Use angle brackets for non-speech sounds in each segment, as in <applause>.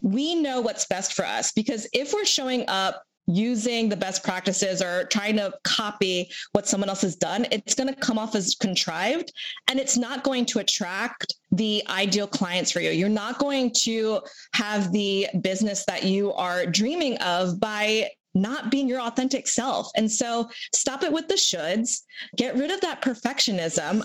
we know what's best for us because if we're showing up using the best practices or trying to copy what someone else has done, it's going to come off as contrived and it's not going to attract the ideal clients for you. You're not going to have the business that you are dreaming of by not being your authentic self. And so stop it with the shoulds, get rid of that perfectionism.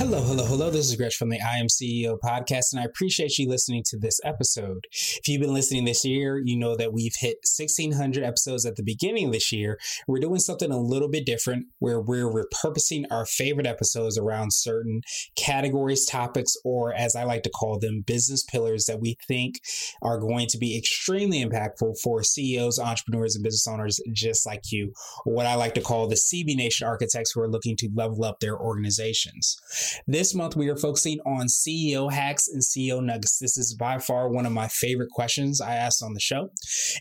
Hello, hello, hello. This is Gresh from the I Am CEO podcast, and I appreciate you listening to this episode. If you've been listening this year, you know that we've hit 1,600 episodes at the beginning of this year. We're doing something a little bit different where we're repurposing our favorite episodes around certain categories, topics, or as I like to call them, business pillars that we think are going to be extremely impactful for CEOs, entrepreneurs, and business owners just like you, what I like to call the CB Nation architects who are looking to level up their organizations. This month, we are focusing on CEO hacks and CEO nuggets. This is by far one of my favorite questions I asked on the show.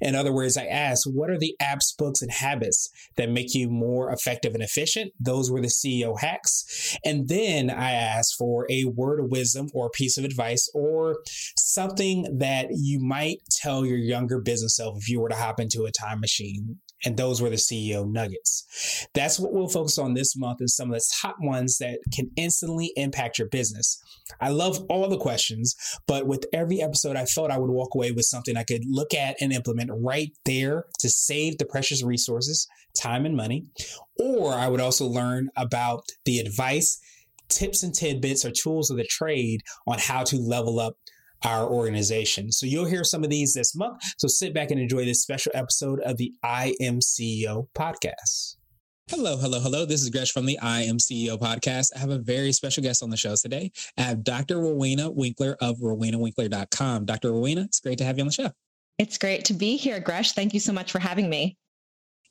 In other words, I asked, what are the apps, books, and habits that make you more effective and efficient? Those were the CEO hacks. And then I asked for a word of wisdom or a piece of advice or something that you might tell your younger business self if you were to hop into a time machine and those were the CEO nuggets. That's what we'll focus on this month and some of the top ones that can instantly impact your business. I love all the questions, but with every episode, I felt I would walk away with something I could look at and implement right there to save the precious resources, time, and money. Or I would also learn about the advice, tips, and tidbits or tools of the trade on how to level up our organization. So you'll hear some of these this month. So sit back and enjoy this special episode of the I Am CEO podcast. Hello, hello, hello. This is Gresh from the I Am CEO podcast. I have a very special guest on the show today. I have Dr. Rowena Winkler of rowenawinkler.com. Dr. Rowena, it's great to have you on the show. It's great to be here, Gresh. Thank you so much for having me.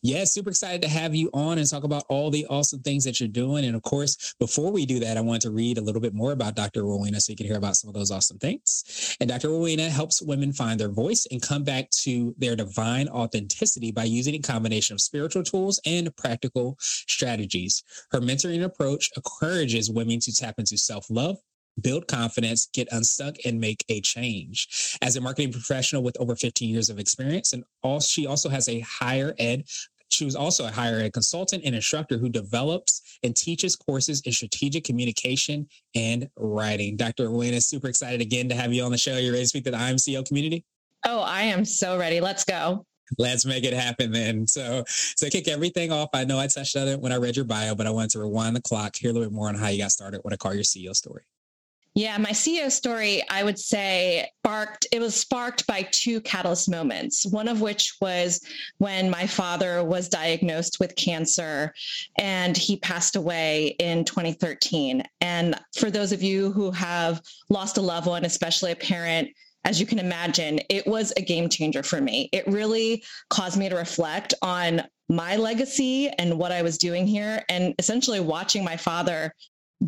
Yeah, super excited to have you on and talk about all the awesome things that you're doing. And of course, before we do that, I want to read a little bit more about Dr. Rowena so you can hear about some of those awesome things. And Dr. Rowena helps women find their voice and come back to their divine authenticity by using a combination of spiritual tools and practical strategies. Her mentoring approach encourages women to tap into self love, build confidence, get unstuck, and make a change. As a marketing professional with over 15 years of experience, and all, she also has a higher ed she was also a higher ed consultant and instructor who develops and teaches courses in strategic communication and writing. Dr. Rowena, super excited again to have you on the show. You ready to speak to the I Am CEO community? Oh, I am so ready. Let's go. Let's make it happen then. So, so kick everything off. I know I touched on it when I read your bio, but I wanted to rewind the clock, hear a little bit more on how you got started, what I call your CEO story. Yeah, my CEO story, I would say, sparked, it was sparked by two catalyst moments. One of which was when my father was diagnosed with cancer and he passed away in 2013. And for those of you who have lost a loved one, especially a parent, as you can imagine, it was a game changer for me. It really caused me to reflect on my legacy and what I was doing here, and essentially watching my father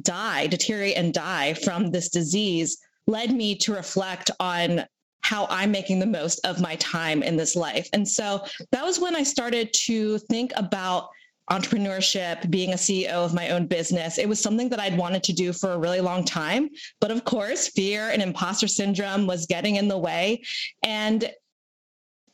die, deteriorate and die from this disease led me to reflect on how I'm making the most of my time in this life. And so that was when I started to think about entrepreneurship, being a CEO of my own business. It was something that I'd wanted to do for a really long time. But of course, fear and imposter syndrome was getting in the way. And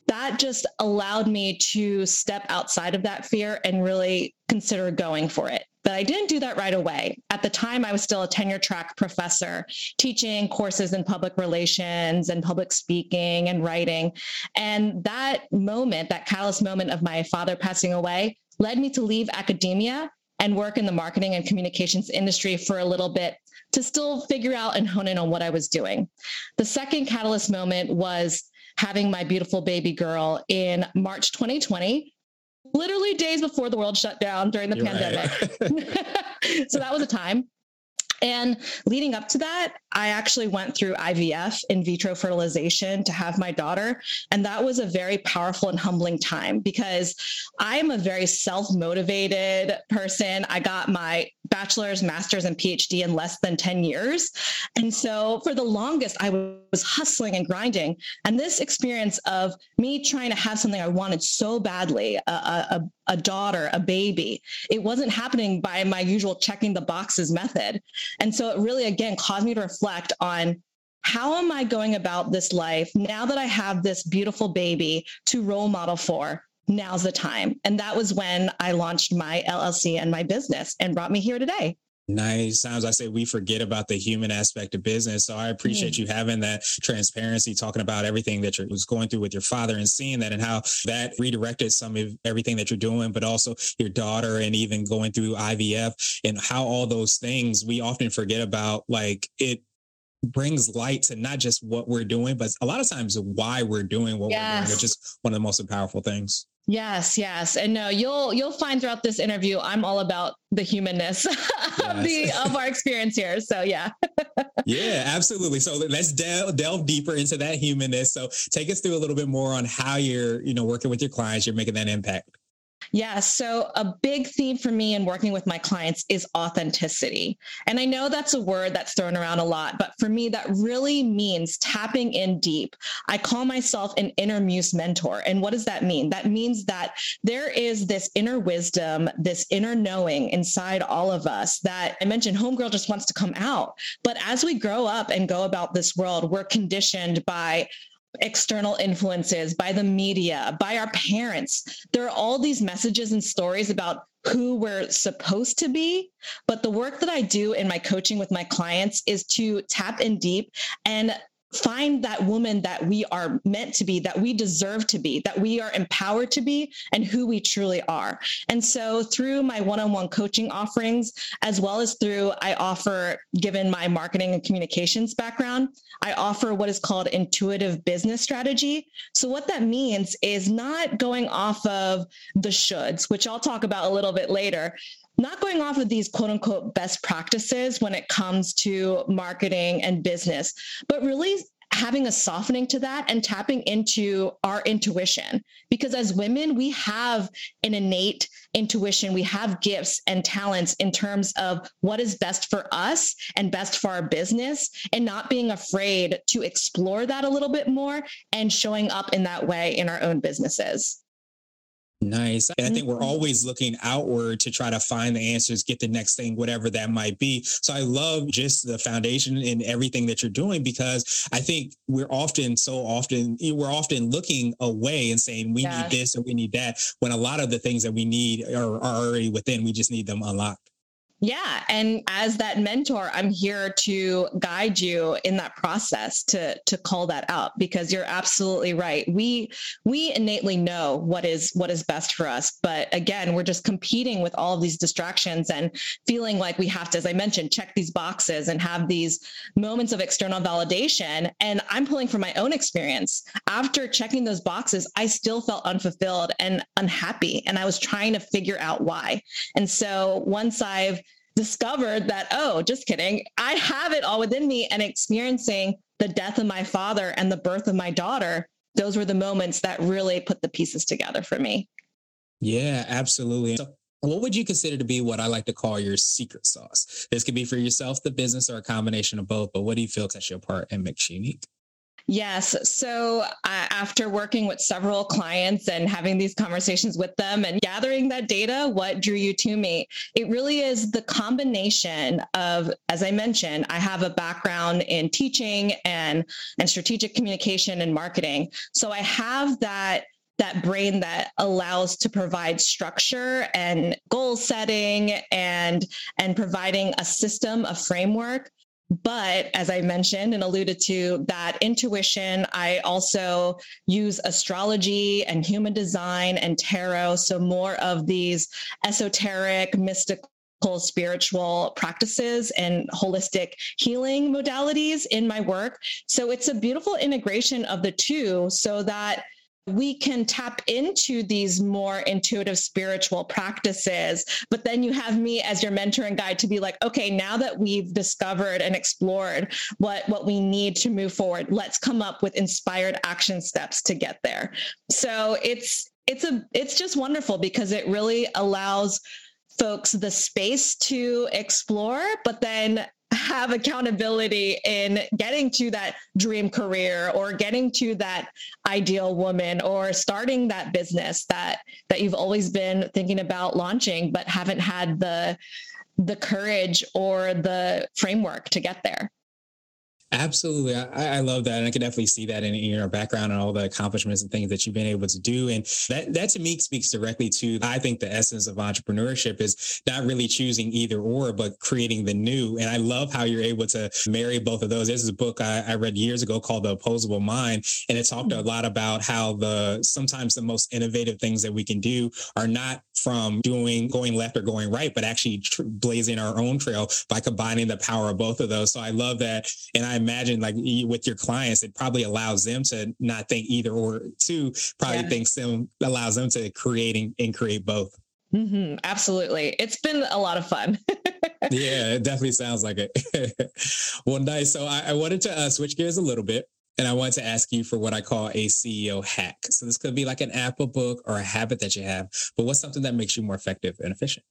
that just allowed me to step outside of that fear and really consider going for it. But I didn't do that right away. At the time, I was still a tenure track professor teaching courses in public relations and public speaking and writing. And that moment, that callous moment of my father passing away, led me to leave academia and work in the marketing and communications industry for a little bit to still figure out and hone in on what I was doing. The second catalyst moment was having my beautiful baby girl in March 2020 literally days before the world shut down during the You're pandemic. Right. <laughs> so that was a time. And leading up to that, I actually went through IVF, in vitro fertilization, to have my daughter. And that was a very powerful and humbling time because I am a very self motivated person. I got my bachelor's, master's, and PhD in less than 10 years. And so for the longest, I was hustling and grinding. And this experience of me trying to have something I wanted so badly a, a, a daughter, a baby it wasn't happening by my usual checking the boxes method. And so it really, again, caused me to reflect on how am I going about this life now that I have this beautiful baby to role model for? Now's the time. And that was when I launched my LLC and my business and brought me here today. Nice. Times I say we forget about the human aspect of business. So I appreciate mm. you having that transparency, talking about everything that you was going through with your father and seeing that and how that redirected some of everything that you're doing, but also your daughter and even going through IVF and how all those things we often forget about. Like it brings light to not just what we're doing, but a lot of times why we're doing what yes. we're doing, which is one of the most powerful things. Yes, yes. And no, you'll you'll find throughout this interview I'm all about the humanness yes. <laughs> of the of our experience here. So yeah. <laughs> yeah, absolutely. So let's delve delve deeper into that humanness. So take us through a little bit more on how you're, you know, working with your clients, you're making that impact. Yeah. So, a big theme for me in working with my clients is authenticity. And I know that's a word that's thrown around a lot, but for me, that really means tapping in deep. I call myself an inner muse mentor. And what does that mean? That means that there is this inner wisdom, this inner knowing inside all of us that I mentioned, Homegirl just wants to come out. But as we grow up and go about this world, we're conditioned by external influences, by the media, by our parents. There are all these messages and stories about who we're supposed to be. But the work that I do in my coaching with my clients is to tap in deep and find that woman that we are meant to be, that we deserve to be, that we are empowered to be, and who we truly are. And so, through my one on one coaching offerings, as well as through, I offer, given my marketing and communications background, I offer what is called intuitive business strategy. So, what that means is not going off of the shoulds, which I'll talk about a little bit later, not going off of these quote unquote best practices when it comes to marketing and business, but really having a softening to that and tapping into our intuition. Because as women, we have an innate intuition, we have gifts and talents in terms of what is best for us and best for our business, and not being afraid to explore that a little bit more and showing up in that way in our own businesses. Nice. And I think we're mm-hmm. always looking outward to try to find the answers, get the next thing, whatever that might be. So I love just the foundation in everything that you're doing because I think we're often so often we're often looking away and saying we yeah. need this or we need that when a lot of the things that we need are, are already within. We just need them unlocked. Yeah. And as that mentor, I'm here to guide you in that process to, to call that out because you're absolutely right. We, we innately know what is, what is best for us. But again, we're just competing with all of these distractions and feeling like we have to, as I mentioned, check these boxes and have these moments of external validation. And I'm pulling from my own experience. After checking those boxes, I still felt unfulfilled and unhappy. And I was trying to figure out why. And so once I've discovered that, oh, just kidding. I have it all within me and experiencing the death of my father and the birth of my daughter. Those were the moments that really put the pieces together for me. Yeah, absolutely. So what would you consider to be what I like to call your secret sauce? This could be for yourself, the business, or a combination of both. But what do you feel sets you apart and makes you unique? Yes. So uh, after working with several clients and having these conversations with them and gathering that data, what drew you to me? It really is the combination of, as I mentioned, I have a background in teaching and, and strategic communication and marketing. So I have that that brain that allows to provide structure and goal setting and and providing a system a framework but as I mentioned and alluded to, that intuition, I also use astrology and human design and tarot. So more of these esoteric, mystical, spiritual practices and holistic healing modalities in my work. So it's a beautiful integration of the two so that we can tap into these more intuitive spiritual practices. But then you have me as your mentor and guide to be like, okay, now that we've discovered and explored what, what we need to move forward, let's come up with inspired action steps to get there. So it's, it's a, it's just wonderful because it really allows folks the space to explore, but then have accountability in getting to that dream career or getting to that ideal woman or starting that business that that you've always been thinking about launching but haven't had the the courage or the framework to get there Absolutely. I, I, love that. And I can definitely see that in, in, your background and all the accomplishments and things that you've been able to do. And that, that to me speaks directly to, I think the essence of entrepreneurship is not really choosing either or, but creating the new. And I love how you're able to marry both of those. This is a book I, I read years ago called The Opposable Mind. And it talked a mm-hmm. lot about how the, sometimes the most innovative things that we can do are not from doing, going left or going right, but actually tr- blazing our own trail by combining the power of both of those. So I love that. And I imagine like with your clients, it probably allows them to not think either or two, probably yeah. thinks them allows them to creating and create both. Mm-hmm, absolutely. It's been a lot of fun. <laughs> yeah, it definitely sounds like it. <laughs> well, nice. So I, I wanted to uh, switch gears a little bit. And I wanted to ask you for what I call a CEO hack. So this could be like an app, a book, or a habit that you have. But what's something that makes you more effective and efficient?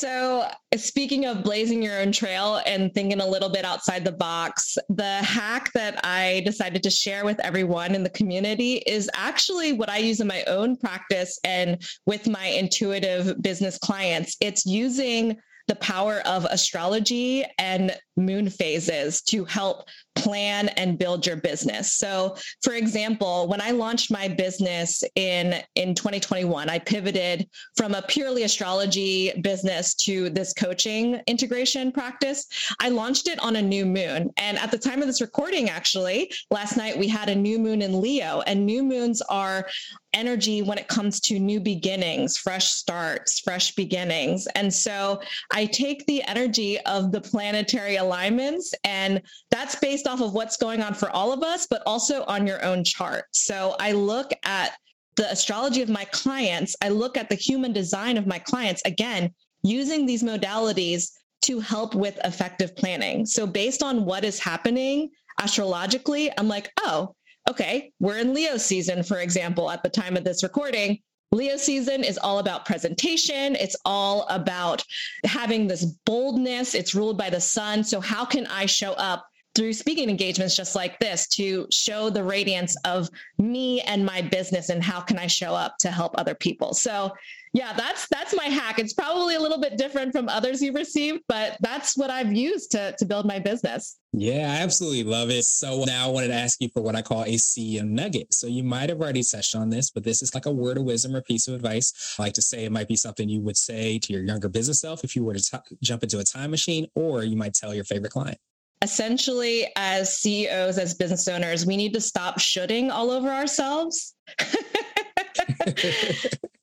So, speaking of blazing your own trail and thinking a little bit outside the box, the hack that I decided to share with everyone in the community is actually what I use in my own practice and with my intuitive business clients. It's using the power of astrology and moon phases to help plan and build your business. So, for example, when I launched my business in in 2021, I pivoted from a purely astrology business to this coaching integration practice. I launched it on a new moon, and at the time of this recording actually, last night we had a new moon in Leo, and new moons are energy when it comes to new beginnings, fresh starts, fresh beginnings. And so I take the energy of the planetary alignments, and that's based off of what's going on for all of us, but also on your own chart. So I look at the astrology of my clients, I look at the human design of my clients, again, using these modalities to help with effective planning. So based on what is happening astrologically, I'm like, oh, okay, we're in Leo season, for example, at the time of this recording. Leo season is all about presentation. It's all about having this boldness. It's ruled by the sun. So, how can I show up through speaking engagements just like this to show the radiance of me and my business and how can I show up to help other people. So yeah, that's that's my hack. It's probably a little bit different from others you've received, but that's what I've used to to build my business. Yeah, I absolutely love it. So now I wanted to ask you for what I call a CEO nugget. So you might have already touched on this, but this is like a word of wisdom or piece of advice. I like to say it might be something you would say to your younger business self if you were to t- jump into a time machine, or you might tell your favorite client essentially as CEOs, as business owners, we need to stop shoulding all over ourselves. <laughs>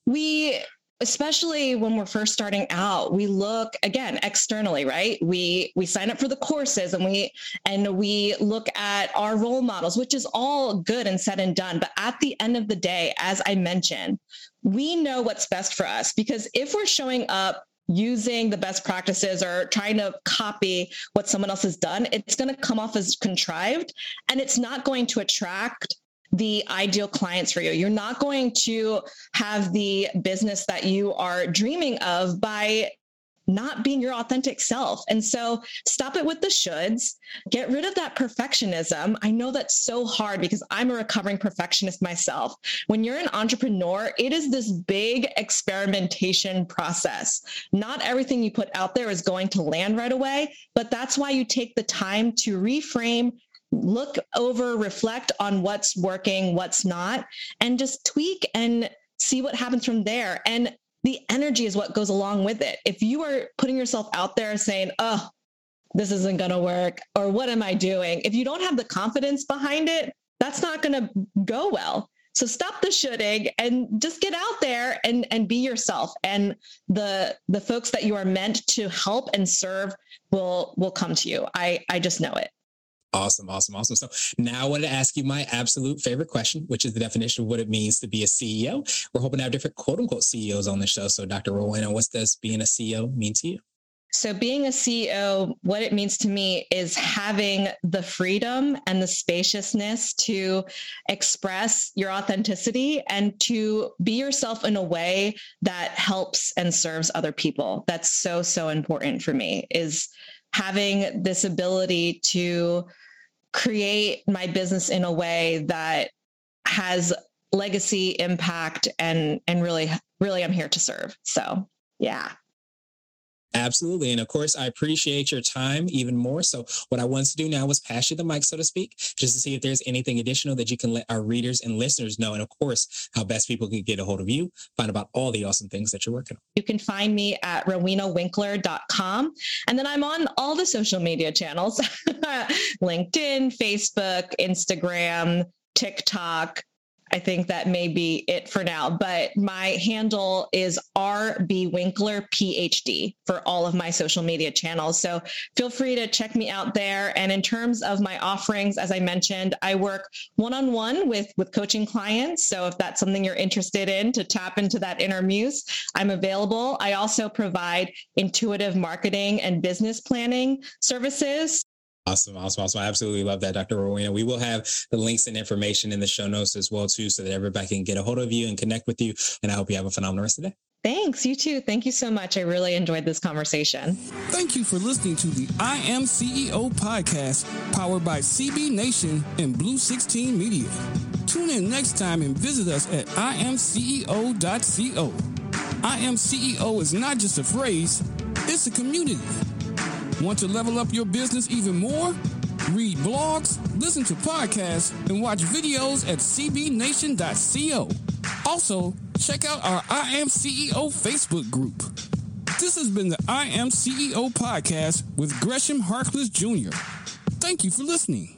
we especially when we're first starting out we look again externally right we we sign up for the courses and we and we look at our role models which is all good and said and done but at the end of the day as i mentioned we know what's best for us because if we're showing up using the best practices or trying to copy what someone else has done, it's going to come off as contrived and it's not going to attract the ideal clients for you. You're not going to have the business that you are dreaming of by not being your authentic self. And so stop it with the shoulds, get rid of that perfectionism. I know that's so hard because I'm a recovering perfectionist myself. When you're an entrepreneur, it is this big experimentation process. Not everything you put out there is going to land right away, but that's why you take the time to reframe look over, reflect on what's working, what's not, and just tweak and see what happens from there. And the energy is what goes along with it. If you are putting yourself out there saying, oh, this isn't going to work, or what am I doing? If you don't have the confidence behind it, that's not going to go well. So stop the shoulding and just get out there and, and be yourself. And the the folks that you are meant to help and serve will will come to you. I I just know it. Awesome, awesome, awesome. So now I wanted to ask you my absolute favorite question, which is the definition of what it means to be a CEO. We're hoping to have different quote unquote CEOs on the show. So, Dr. Rowena, what does being a CEO mean to you? So, being a CEO, what it means to me is having the freedom and the spaciousness to express your authenticity and to be yourself in a way that helps and serves other people. That's so, so important for me is having this ability to create my business in a way that has legacy impact and and really really I'm here to serve. So, yeah. Absolutely. And of course, I appreciate your time even more. So, what I wanted to do now was pass you the mic, so to speak, just to see if there's anything additional that you can let our readers and listeners know. And of course, how best people can get a hold of you, find about all the awesome things that you're working on. You can find me at rowenawinkler.com. And then I'm on all the social media channels <laughs> LinkedIn, Facebook, Instagram, TikTok, I think that may be it for now. But my handle is RB Winkler PhD for all of my social media channels. So feel free to check me out there. And in terms of my offerings, as I mentioned, I work one-on-one with with coaching clients. So if that's something you're interested in to tap into that inner muse, I'm available. I also provide intuitive marketing and business planning services. Awesome, awesome, awesome. I absolutely love that, Dr. Rowena. We will have the links and information in the show notes as well, too, so that everybody can get a hold of you and connect with you. And I hope you have a phenomenal rest of the day. Thanks. You too. Thank you so much. I really enjoyed this conversation. Thank you for listening to the I Am CEO podcast, powered by CB Nation and Blue 16 Media. Tune in next time and visit us at imceo.co. I Am CEO is not just a phrase, it's a community. Want to level up your business even more? Read blogs, listen to podcasts, and watch videos at cbnation.co. Also, check out our I Am CEO Facebook group. This has been the I Am CEO podcast with Gresham Harkless Jr. Thank you for listening.